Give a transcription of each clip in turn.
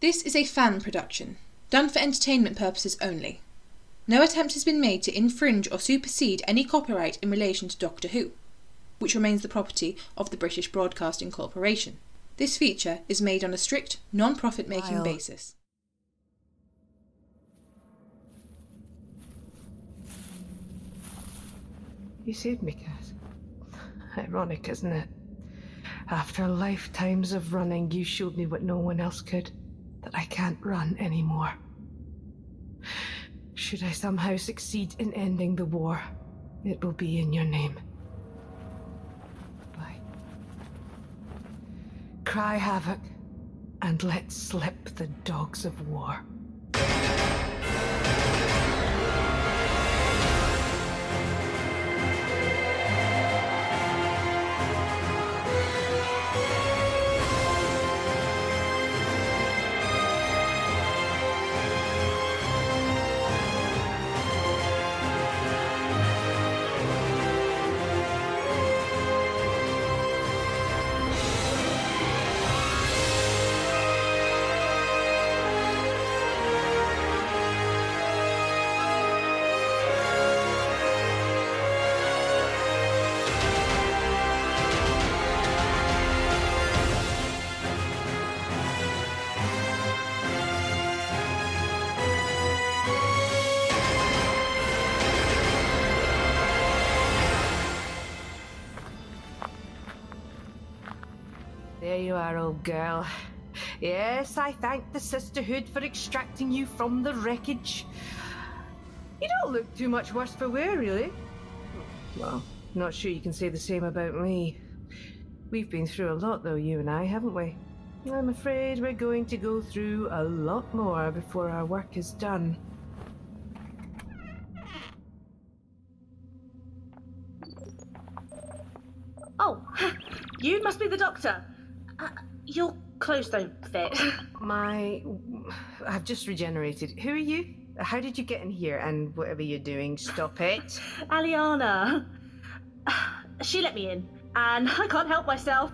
This is a fan production, done for entertainment purposes only. No attempt has been made to infringe or supersede any copyright in relation to Doctor Who, which remains the property of the British Broadcasting Corporation. This feature is made on a strict, non profit making basis. You saved me, Cass. Ironic, isn't it? After lifetimes of running, you showed me what no one else could that I can't run anymore. Should I somehow succeed in ending the war, it will be in your name. Bye. Cry havoc and let slip the dogs of war. You are, old girl. Yes, I thank the Sisterhood for extracting you from the wreckage. You don't look too much worse for wear, really. Well, not sure you can say the same about me. We've been through a lot, though, you and I, haven't we? I'm afraid we're going to go through a lot more before our work is done. Oh, you must be the doctor. Uh, your clothes don't fit. My. I've just regenerated. Who are you? How did you get in here? And whatever you're doing, stop it. Aliana. She let me in, and I can't help myself.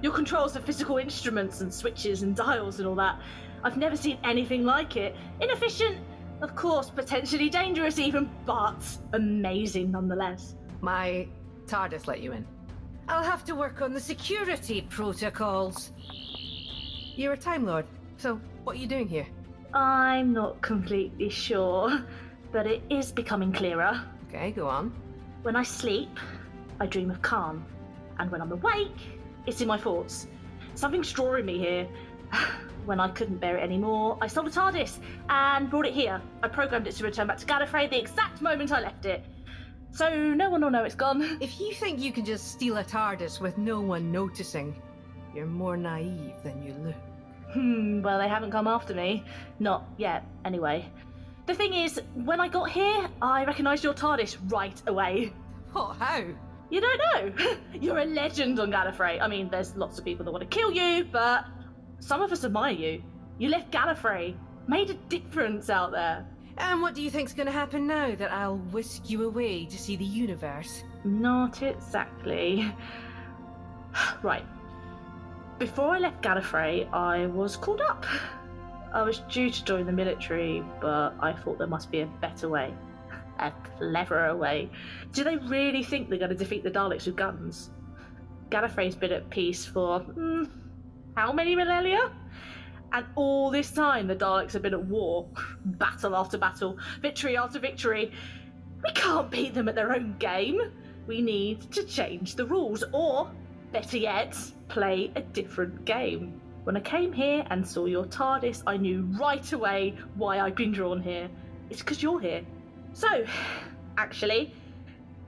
Your controls of physical instruments and switches and dials and all that. I've never seen anything like it. Inefficient, of course, potentially dangerous even, but amazing nonetheless. My TARDIS let you in. I'll have to work on the security protocols. You're a Time Lord, so what are you doing here? I'm not completely sure, but it is becoming clearer. Okay, go on. When I sleep, I dream of Karn, and when I'm awake, it's in my thoughts. Something's drawing me here. When I couldn't bear it anymore, I sold a TARDIS and brought it here. I programmed it to return back to Gallifrey the exact moment I left it. So no one will know it's gone. If you think you can just steal a TARDIS with no one noticing, you're more naive than you look. Hmm, well, they haven't come after me. Not yet, anyway. The thing is, when I got here, I recognised your TARDIS right away. What? How? You don't know. You're a legend on Gallifrey. I mean, there's lots of people that want to kill you, but some of us admire you. You left Gallifrey, made a difference out there. And what do you think's going to happen now that I'll whisk you away to see the universe? Not exactly. right. Before I left Gallifrey, I was called up. I was due to join the military, but I thought there must be a better way. A cleverer way. Do they really think they're going to defeat the Daleks with guns? Gallifrey's been at peace for hmm, how many millennia? And all this time, the Daleks have been at war, battle after battle, victory after victory. We can't beat them at their own game. We need to change the rules, or, better yet, play a different game. When I came here and saw your TARDIS, I knew right away why I'd been drawn here. It's because you're here. So, actually,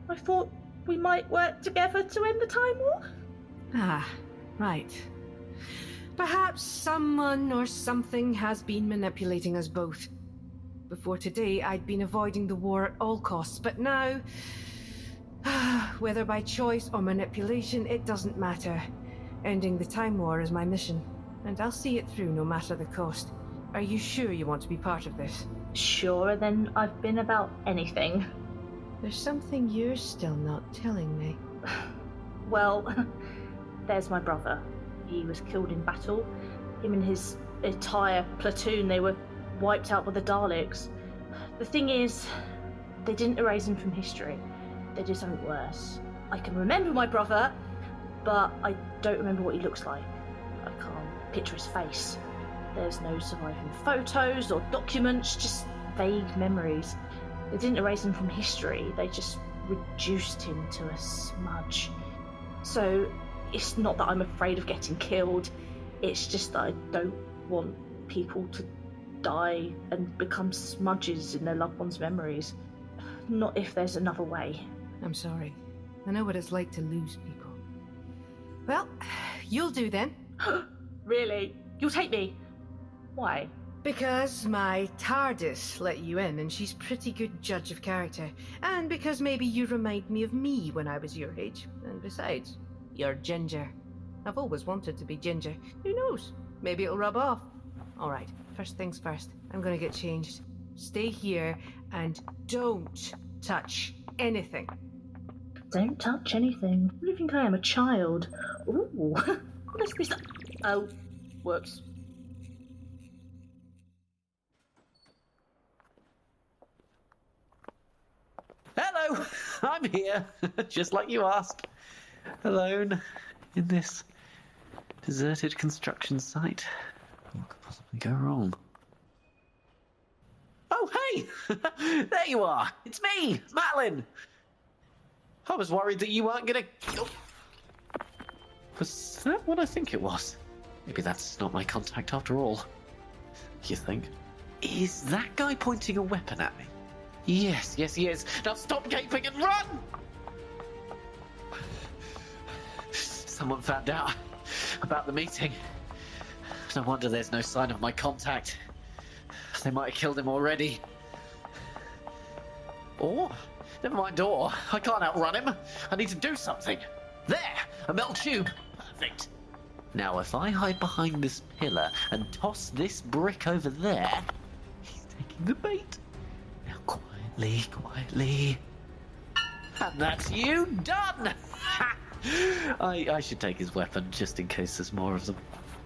I thought we might work together to end the Time War. Ah, right. Perhaps someone or something has been manipulating us both. Before today, I'd been avoiding the war at all costs, but now. Whether by choice or manipulation, it doesn't matter. Ending the Time War is my mission, and I'll see it through no matter the cost. Are you sure you want to be part of this? Surer than I've been about anything. There's something you're still not telling me. Well, there's my brother. He was killed in battle. Him and his entire platoon. They were wiped out by the Daleks. The thing is, they didn't erase him from history. They did something worse. I can remember my brother, but I don't remember what he looks like. I can't picture his face. There's no surviving photos or documents, just vague memories. They didn't erase him from history, they just reduced him to a smudge. So it's not that I'm afraid of getting killed, it's just that I don't want people to die and become smudges in their loved ones' memories. Not if there's another way. I'm sorry. I know what it's like to lose people. Well, you'll do then. really? You'll take me? Why? Because my TARDIS let you in, and she's pretty good judge of character. And because maybe you remind me of me when I was your age. And besides, you're ginger. I've always wanted to be ginger. Who knows? Maybe it'll rub off. Alright, first things first. I'm gonna get changed. Stay here and don't touch anything. Don't touch anything. What do you think I am, a child? Ooh, what is this? Oh, whoops. Hello, I'm here, just like you asked. Alone in this deserted construction site. What could possibly go wrong? Oh, hey! there you are! It's me, Madeline! I was worried that you weren't gonna. Was that what I think it was? Maybe that's not my contact after all. You think? Is that guy pointing a weapon at me? Yes, yes, he is. Now stop gaping and run! Someone found out about the meeting. No wonder there's no sign of my contact. They might have killed him already. Or, never mind or, I can't outrun him. I need to do something. There, a metal tube. Perfect. Now, if I hide behind this pillar and toss this brick over there, he's taking the bait. Now, quietly, quietly. And that's you done! I, I should take his weapon just in case there's more of them.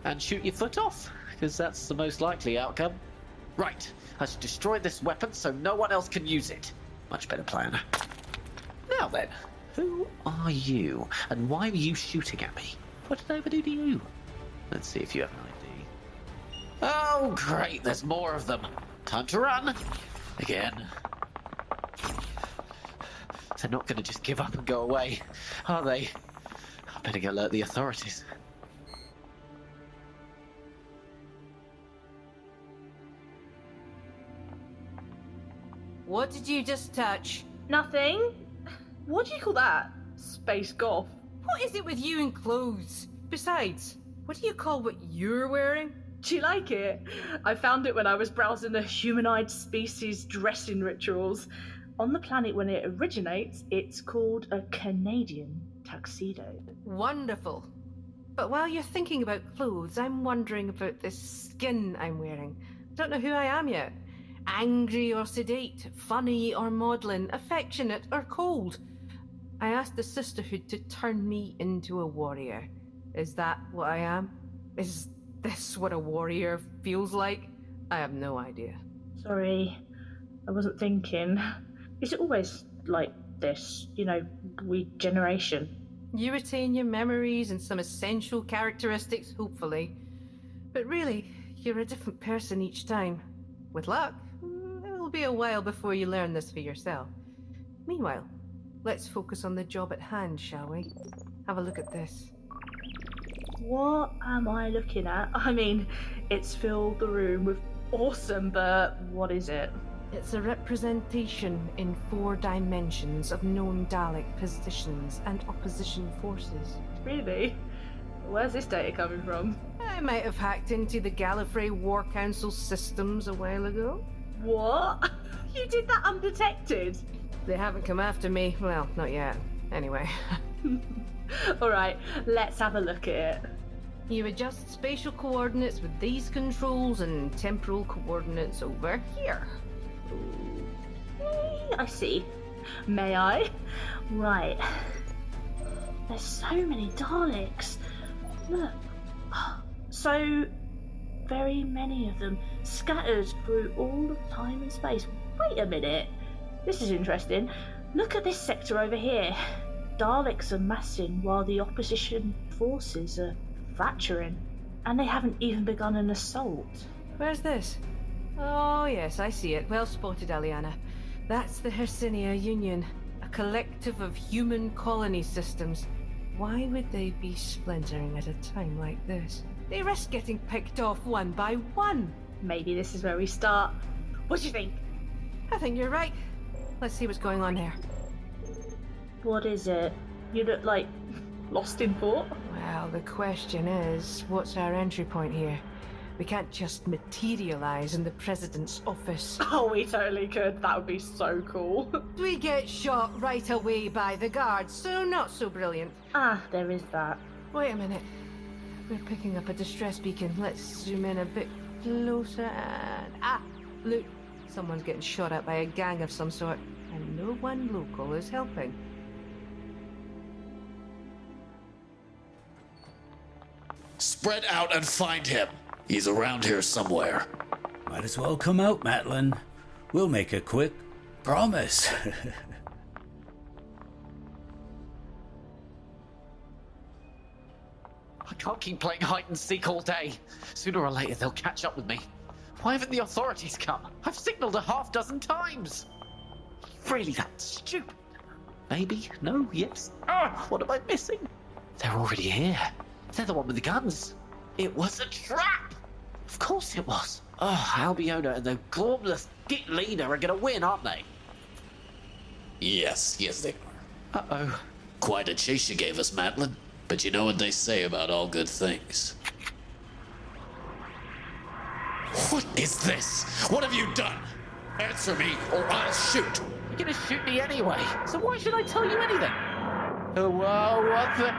And shoot your foot off, because that's the most likely outcome. Right, I should destroy this weapon so no one else can use it. Much better plan. Now then, who are you, and why are you shooting at me? What did I ever do to you? Let's see if you have an ID. Oh, great, there's more of them. Time to run. Again. They're not going to just give up and go away, are they? I better go alert the authorities. What did you just touch? Nothing. What do you call that? Space golf. What is it with you and clothes? Besides, what do you call what you're wearing? Do you like it? I found it when I was browsing the humanoid species dressing rituals. On the planet when it originates, it's called a Canadian tuxedo. Wonderful. But while you're thinking about clothes, I'm wondering about this skin I'm wearing. I don't know who I am yet. Angry or sedate, funny or maudlin, affectionate or cold. I asked the Sisterhood to turn me into a warrior. Is that what I am? Is this what a warrior feels like? I have no idea. Sorry, I wasn't thinking. Is it always like this? You know, regeneration? You retain your memories and some essential characteristics, hopefully. But really, you're a different person each time. With luck, it'll be a while before you learn this for yourself. Meanwhile, let's focus on the job at hand, shall we? Have a look at this. What am I looking at? I mean, it's filled the room with awesome, but what is it? It's a representation in four dimensions of known Dalek positions and opposition forces. Really? Where's this data coming from? I might have hacked into the Gallifrey War Council systems a while ago. What? You did that undetected? They haven't come after me. Well, not yet. Anyway. Alright, let's have a look at it. You adjust spatial coordinates with these controls and temporal coordinates over here. I see. May I? Right. There's so many Daleks. Look. So, very many of them, scattered through all of time and space. Wait a minute. This is interesting. Look at this sector over here. Daleks are massing while the opposition forces are fracturing. And they haven't even begun an assault. Where's this? Oh, yes, I see it. Well spotted, Aliana. That's the Hercynia Union, a collective of human colony systems. Why would they be splintering at a time like this? They risk getting picked off one by one. Maybe this is where we start. What do you think? I think you're right. Let's see what's going on here. What is it? You look like lost in thought. Well, the question is, what's our entry point here? We can't just materialize in the president's office. Oh, we totally could. That would be so cool. We get shot right away by the guards, so not so brilliant. ah, there is that. Wait a minute. We're picking up a distress beacon. Let's zoom in a bit closer and. Ah! Look! Someone's getting shot at by a gang of some sort, and no one local is helping. Spread out and find him. He's around here somewhere. Might as well come out, Matlin. We'll make it quick. Promise. I can't keep playing hide and seek all day. Sooner or later, they'll catch up with me. Why haven't the authorities come? I've signaled a half dozen times. Really that stupid? Maybe? No? Yes? Ah, what am I missing? They're already here. They're the one with the guns. It was a trap! Of course it was. Oh, Albiona and the glorious git leader are gonna win, aren't they? Yes, yes, they are. Uh-oh. Quite a chase you gave us, Matlin. But you know what they say about all good things. What is this? What have you done? Answer me, or I'll shoot. You're gonna shoot me anyway, so why should I tell you anything? Oh, wow, what the...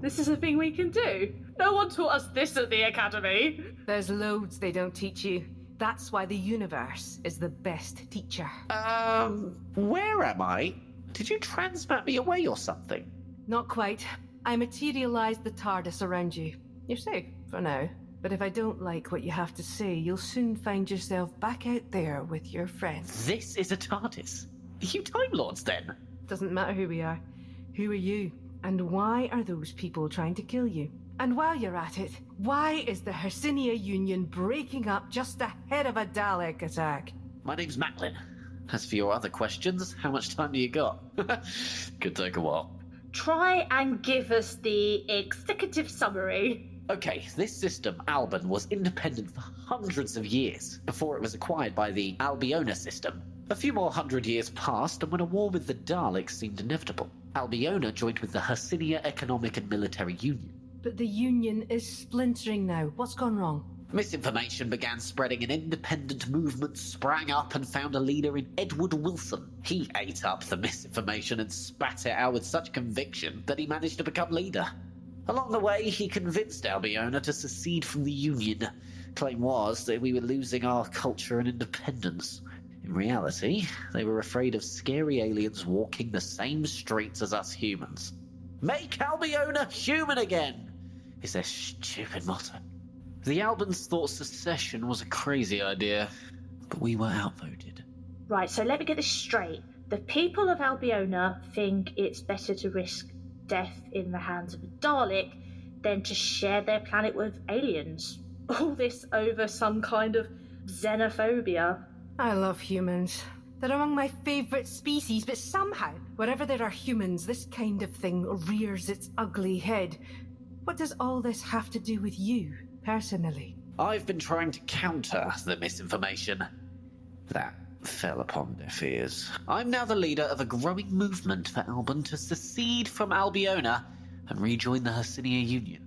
This is a thing we can do. No one taught us this at the academy. There's loads they don't teach you. That's why the universe is the best teacher. Um, where am I? Did you transmat me away or something? Not quite. I materialized the TARDIS around you. You're safe for now. But if I don't like what you have to say, you'll soon find yourself back out there with your friends. This is a TARDIS. You Time Lords then? Doesn't matter who we are. Who are you? And why are those people trying to kill you? And while you're at it, why is the Hercynia Union breaking up just ahead of a Dalek attack? My name's Macklin. As for your other questions, how much time do you got? Could take a while. Try and give us the executive summary. Okay, this system, Alban, was independent for hundreds of years before it was acquired by the Albiona system. A few more hundred years passed, and when a war with the Daleks seemed inevitable, Albiona joined with the Hercynia Economic and Military Union. But the Union is splintering now. What's gone wrong? Misinformation began spreading, an independent movement sprang up and found a leader in Edward Wilson. He ate up the misinformation and spat it out with such conviction that he managed to become leader. Along the way, he convinced Albiona to secede from the Union. Claim was that we were losing our culture and independence. In reality, they were afraid of scary aliens walking the same streets as us humans. Make Albiona human again! Is their stupid motto. The Albans thought secession was a crazy idea, but we were outvoted. Right, so let me get this straight. The people of Albiona think it's better to risk death in the hands of a Dalek than to share their planet with aliens. All this over some kind of xenophobia. I love humans. They're among my favourite species, but somehow, wherever there are humans, this kind of thing rears its ugly head. What does all this have to do with you, personally? I've been trying to counter the misinformation. That fell upon deaf ears. I'm now the leader of a growing movement for Alban to secede from Albiona and rejoin the Hercynia Union.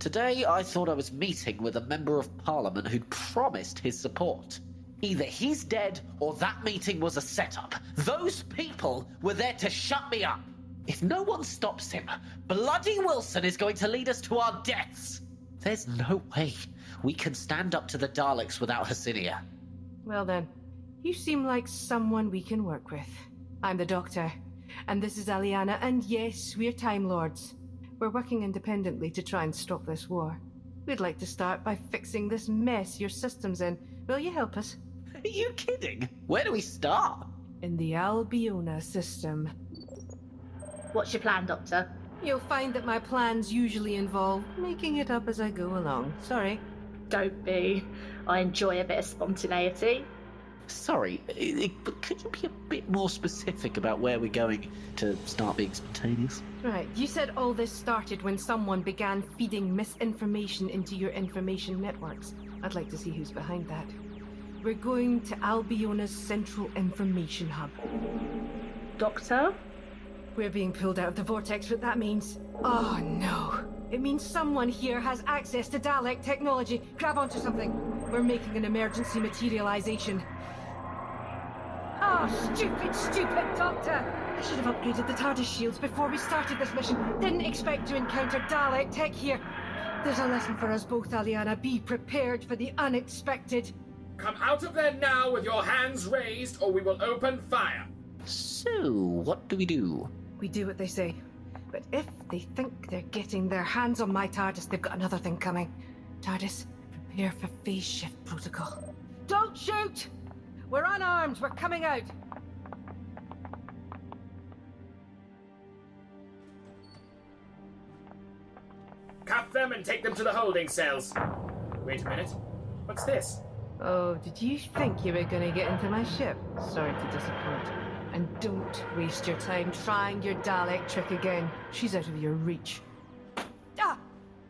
Today, I thought I was meeting with a member of parliament who'd promised his support. Either he's dead or that meeting was a setup. Those people were there to shut me up. If no one stops him, Bloody Wilson is going to lead us to our deaths. There's no way we can stand up to the Daleks without Hercynia. Well then, you seem like someone we can work with. I'm the Doctor, and this is Aliana, and yes, we're Time Lords. We're working independently to try and stop this war. We'd like to start by fixing this mess your system's in. Will you help us? Are you kidding? Where do we start? In the Albiona system. What's your plan, Doctor? You'll find that my plans usually involve making it up as I go along. Sorry. Don't be. I enjoy a bit of spontaneity. Sorry, i- i- but could you be a bit more specific about where we're going to start being spontaneous? Right, you said all this started when someone began feeding misinformation into your information networks. I'd like to see who's behind that. We're going to Albiona's central information hub. Doctor? We're being pulled out of the vortex, what that means. Oh no. It means someone here has access to Dalek technology. Grab onto something. We're making an emergency materialization. Oh, stupid, stupid doctor! I should have upgraded the TARDIS shields before we started this mission. Didn't expect to encounter Dalek tech here. There's a lesson for us both, Aliana. Be prepared for the unexpected. Come out of there now with your hands raised, or we will open fire. So, what do we do? We do what they say. But if they think they're getting their hands on my TARDIS, they've got another thing coming. TARDIS, prepare for phase shift protocol. Don't shoot! We're unarmed, we're coming out! Cuff them and take them to the holding cells. Wait a minute. What's this? Oh, did you think you were gonna get into my ship? Sorry to disappoint. And don't waste your time trying your Dalek trick again. She's out of your reach. Ah!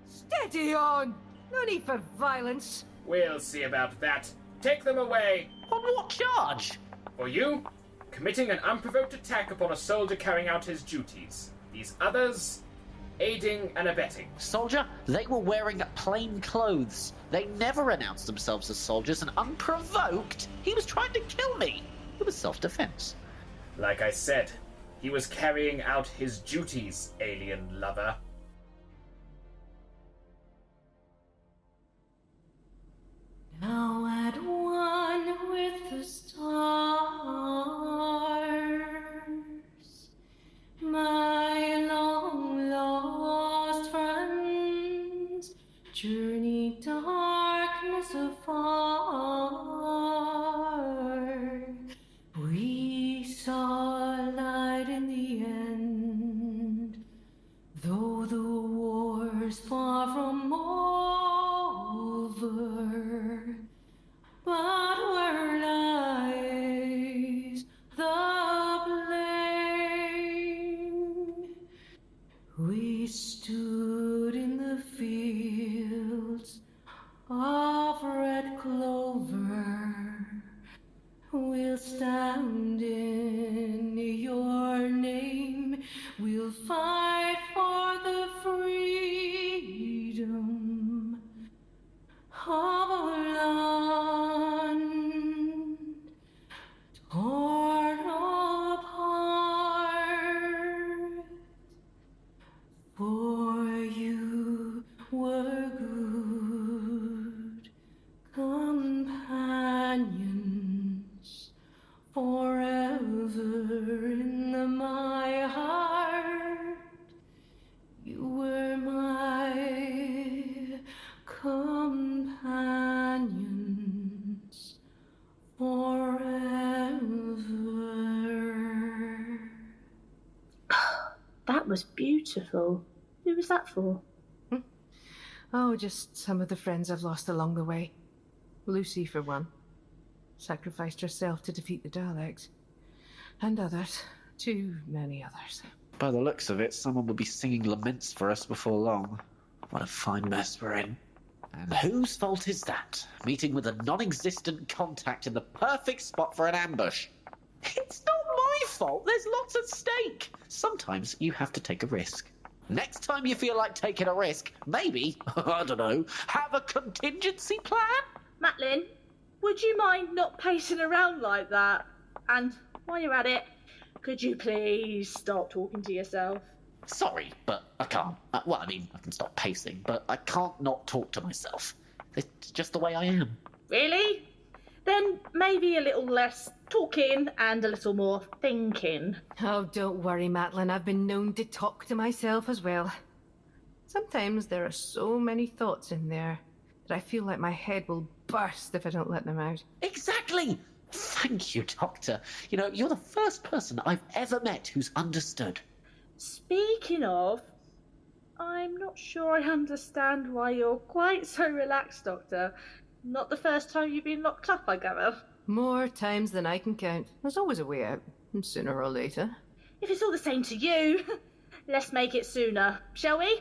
Steady on! No need for violence. We'll see about that. Take them away. On what charge? For you, committing an unprovoked attack upon a soldier carrying out his duties. These others, aiding and abetting. Soldier, they were wearing plain clothes. They never announced themselves as soldiers, and unprovoked, he was trying to kill me. It was self defense. Like I said, he was carrying out his duties, alien lover. Now at one with the was beautiful. Who was that for? Hmm. Oh, just some of the friends I've lost along the way. Lucy, for one, sacrificed herself to defeat the Daleks. And others. Too many others. By the looks of it, someone will be singing laments for us before long. What a fine mess we're in. And whose fault is that? Meeting with a non existent contact in the perfect spot for an ambush. It's not my fault. There's lots at stake. Sometimes you have to take a risk. Next time you feel like taking a risk, maybe, I don't know, have a contingency plan? Matlin, would you mind not pacing around like that? And while you're at it, could you please stop talking to yourself? Sorry, but I can't. Uh, well, I mean, I can stop pacing, but I can't not talk to myself. It's just the way I am. Really? Then maybe a little less talking and a little more thinking. Oh, don't worry, Matlin. I've been known to talk to myself as well. Sometimes there are so many thoughts in there that I feel like my head will burst if I don't let them out. Exactly! Thank you, Doctor. You know, you're the first person I've ever met who's understood. Speaking of, I'm not sure I understand why you're quite so relaxed, Doctor. Not the first time you've been locked up, I gather. More times than I can count. There's always a way out, sooner or later. If it's all the same to you, let's make it sooner, shall we?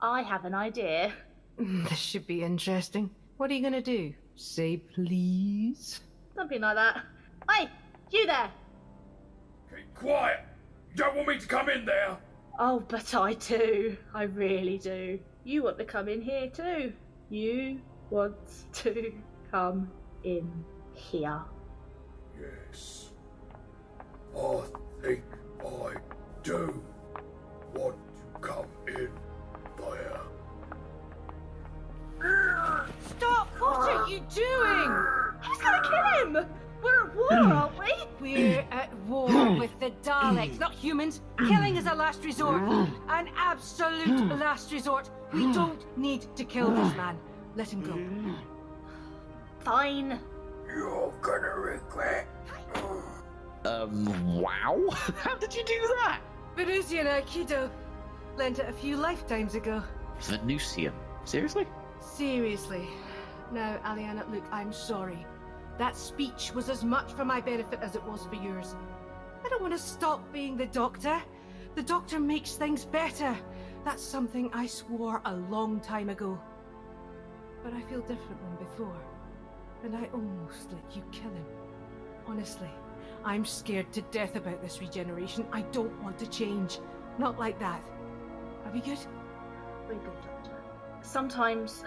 I have an idea. This should be interesting. What are you going to do? Say please? Something like that. Hey, you there! Keep quiet! You don't want me to come in there! Oh, but I do. I really do. You want to come in here too. You want to come in here. Yes. I think I do want to come in there. Stop! What are you doing? Who's gonna kill him? We're at war, aren't we? We're at war with the Daleks, not humans. Killing is a last resort. An absolute last resort. We don't need to kill this man. Let him go. Fine. You're gonna regret. Um, wow. How did you do that? Venusian Aikido. Learned it a few lifetimes ago. Venusian. Seriously? Seriously. Now, Aliana, look, I'm sorry. That speech was as much for my benefit as it was for yours. I don't want to stop being the doctor. The doctor makes things better. That's something I swore a long time ago. But I feel different than before. And I almost let you kill him. Honestly, I'm scared to death about this regeneration. I don't want to change. Not like that. Are we good? We're good, Doctor. Sometimes,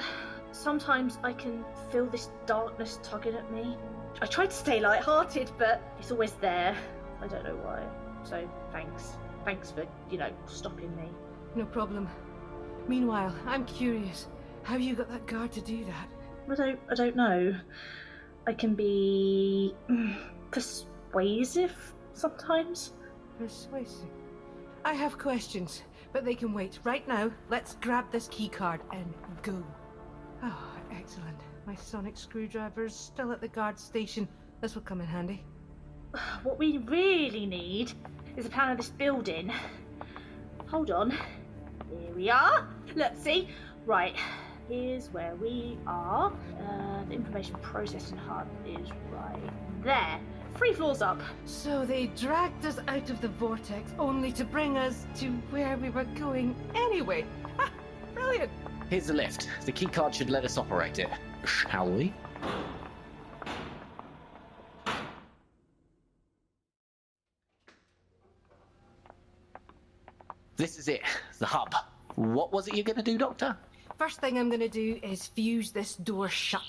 sometimes I can feel this darkness tugging at me. I try to stay light-hearted, but it's always there. I don't know why. So thanks, thanks for you know stopping me. No problem. Meanwhile, I'm curious. How you got that guard to do that? I don't, I don't know. I can be persuasive sometimes. Persuasive. I have questions, but they can wait. Right now, let's grab this key card and go. Oh, excellent. My sonic screwdriver's still at the guard station. This will come in handy. What we really need is a plan of this building. Hold on. Here we are. Let's see. Right. Here's where we are. Uh, the information processing hub is right there. Three floors up. So they dragged us out of the vortex only to bring us to where we were going anyway. Ah, brilliant. Here's the lift. The keycard should let us operate it. Shall we? This is it, the hub. What was it you're going to do, Doctor? First thing I'm gonna do is fuse this door shut.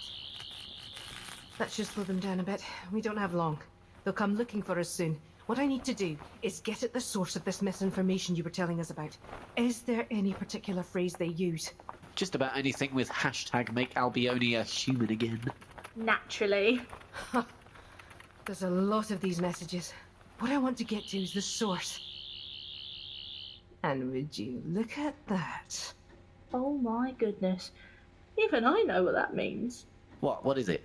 That should slow them down a bit. We don't have long. They'll come looking for us soon. What I need to do is get at the source of this misinformation you were telling us about. Is there any particular phrase they use? Just about anything with hashtag make Albiona human again. Naturally. There's a lot of these messages. What I want to get to is the source. And would you look at that? Oh my goodness. Even I know what that means. What? What is it?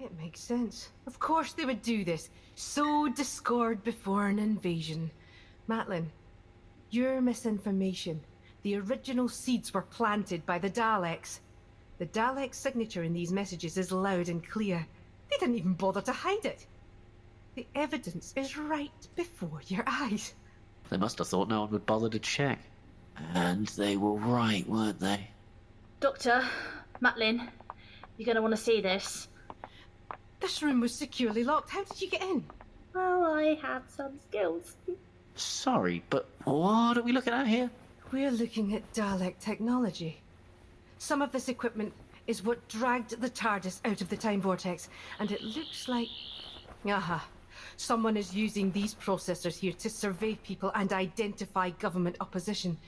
It makes sense. Of course they would do this. Sow discord before an invasion. Matlin, your misinformation. The original seeds were planted by the Daleks. The Dalek signature in these messages is loud and clear. They didn't even bother to hide it. The evidence is right before your eyes. They must have thought no one would bother to check. And they were right, weren't they? Doctor, Matlin, you're going to want to see this. This room was securely locked. How did you get in? Well, I had some skills. Sorry, but what are we looking at here? We're looking at Dalek technology. Some of this equipment is what dragged the TARDIS out of the time vortex, and it looks like. Aha. Someone is using these processors here to survey people and identify government opposition.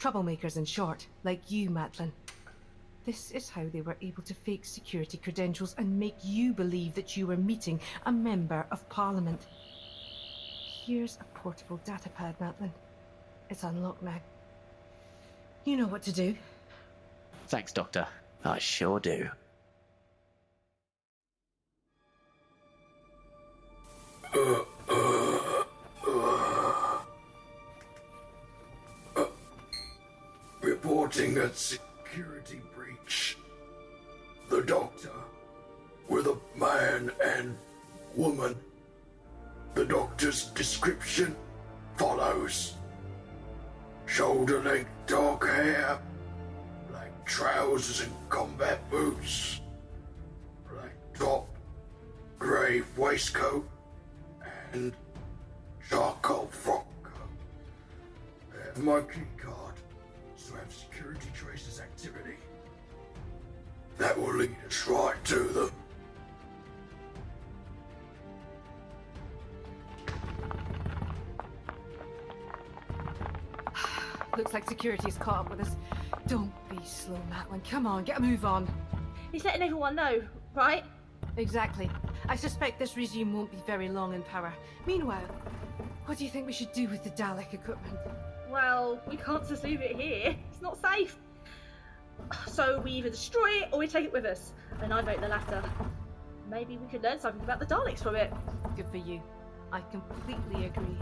Troublemakers, in short, like you, Matlin. This is how they were able to fake security credentials and make you believe that you were meeting a member of Parliament. Here's a portable datapad, Matlin. It's unlocked now. You know what to do. Thanks, Doctor. I sure do. Uh. Reporting a security breach. The doctor, with a man and woman. The doctor's description follows shoulder length dark hair, black trousers and combat boots, black top, grey waistcoat, and charcoal frock coat. Have my key card, so have security traces activity. That will lead us right to them. Looks like security's caught up with us. Don't be slow, Matlin. Come on, get a move on. He's letting everyone know, right? Exactly. I suspect this regime won't be very long in power. Meanwhile, what do you think we should do with the Dalek equipment? Well, we can't just leave it here. It's not safe. So we either destroy it or we take it with us. And I vote the latter. Maybe we could learn something about the Daleks from it. Good for you. I completely agree.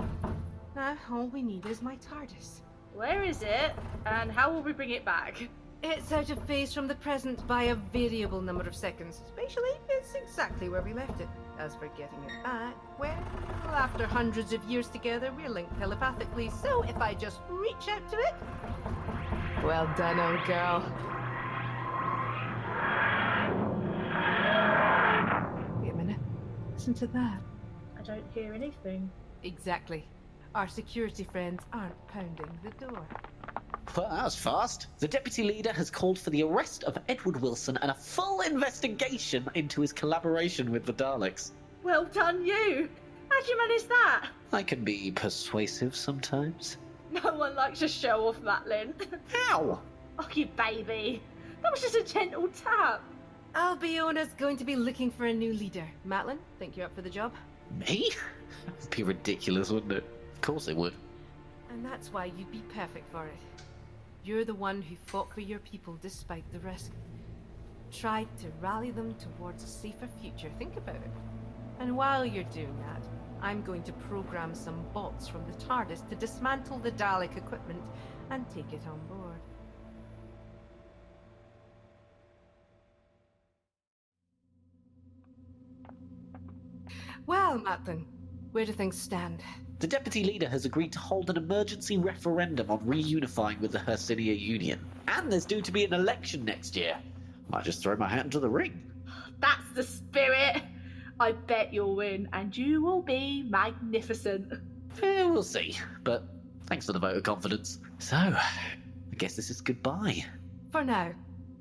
Now, all we need is my TARDIS. Where is it? And how will we bring it back? It's out of phase from the present by a variable number of seconds. Spatially, it's exactly where we left it. As for getting it back, well, after hundreds of years together, we're linked telepathically, so if I just reach out to it. Well done, old girl. Wait a minute. Listen to that. I don't hear anything. Exactly. Our security friends aren't pounding the door. Well, that was fast. The deputy leader has called for the arrest of Edward Wilson and a full investigation into his collaboration with the Daleks. Well done, you! How'd you manage that? I can be persuasive sometimes. No one likes to show off, Matlin. How? oh, you baby. That was just a gentle tap. Albiona's going to be looking for a new leader. Matlin, think you're up for the job? Me? That'd be ridiculous, wouldn't it? Of course it would. And that's why you'd be perfect for it. You're the one who fought for your people despite the risk. Tried to rally them towards a safer future. Think about it. And while you're doing that, I'm going to program some bots from the TARDIS to dismantle the Dalek equipment and take it on board. Well, Matlin, where do things stand? The deputy leader has agreed to hold an emergency referendum on reunifying with the Hercynia Union. And there's due to be an election next year. Might just throw my hat into the ring. That's the spirit. I bet you'll win, and you will be magnificent. Eh, we'll see. But thanks for the vote of confidence. So, I guess this is goodbye. For now.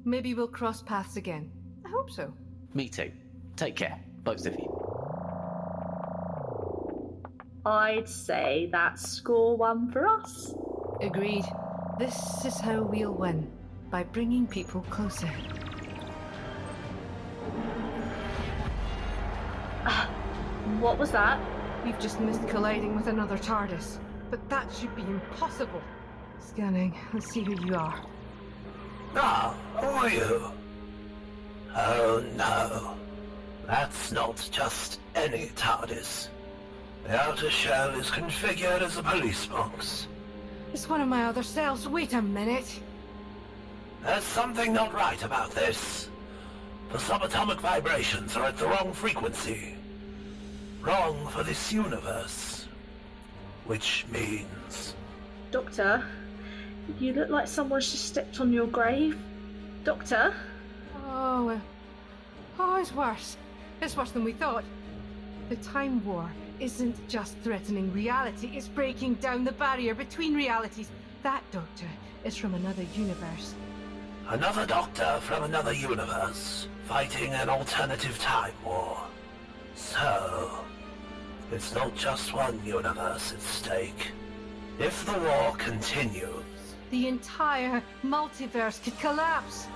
Maybe we'll cross paths again. I hope so. Me too. Take care, both of you. I'd say that's score one for us. Agreed. This is how we'll win by bringing people closer. What was that? We've just missed colliding with another TARDIS, but that should be impossible. Scanning. Let's see who you are. Ah, who are you? Oh no. That's not just any TARDIS. The outer shell is configured as a police box. It's one of my other cells. Wait a minute. There's something not right about this. The subatomic vibrations are at the wrong frequency. Wrong for this universe. Which means... Doctor, you look like someone's just stepped on your grave. Doctor? Oh, well. Oh, it's worse. It's worse than we thought. The Time War isn't just threatening reality, it's breaking down the barrier between realities. That Doctor is from another universe. Another doctor from another universe, fighting an alternative time war. So, it's not just one universe at stake. If the war continues, The entire multiverse could collapse.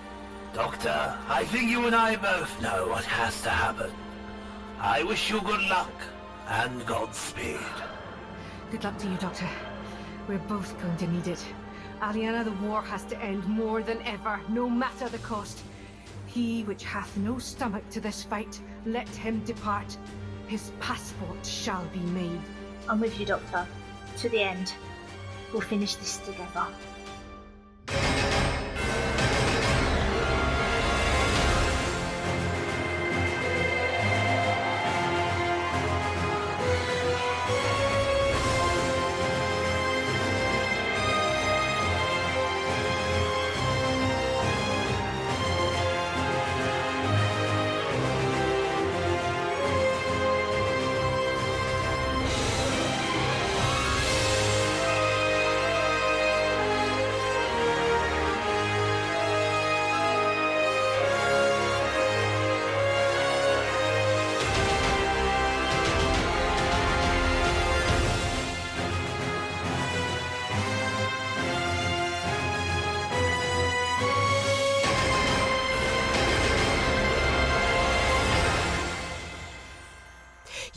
Doctor, I think you and I both know what has to happen. I wish you good luck and Godspeed. Good luck to you, Doctor. We're both going to need it. Aliana, the war has to end more than ever, no matter the cost. He which hath no stomach to this fight, let him depart. His passport shall be made. I'm with you, Doctor. To the end. We'll finish this together.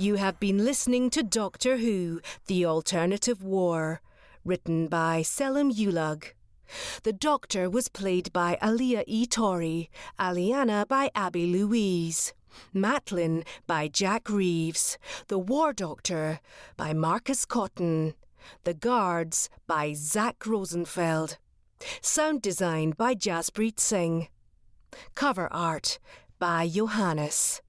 You have been listening to Doctor Who The Alternative War, written by Selim Ulug. The Doctor was played by Alia E. Torrey, Aliana by Abby Louise, Matlin by Jack Reeves, The War Doctor by Marcus Cotton, The Guards by Zach Rosenfeld, Sound design by Jaspreet Singh, Cover art by Johannes.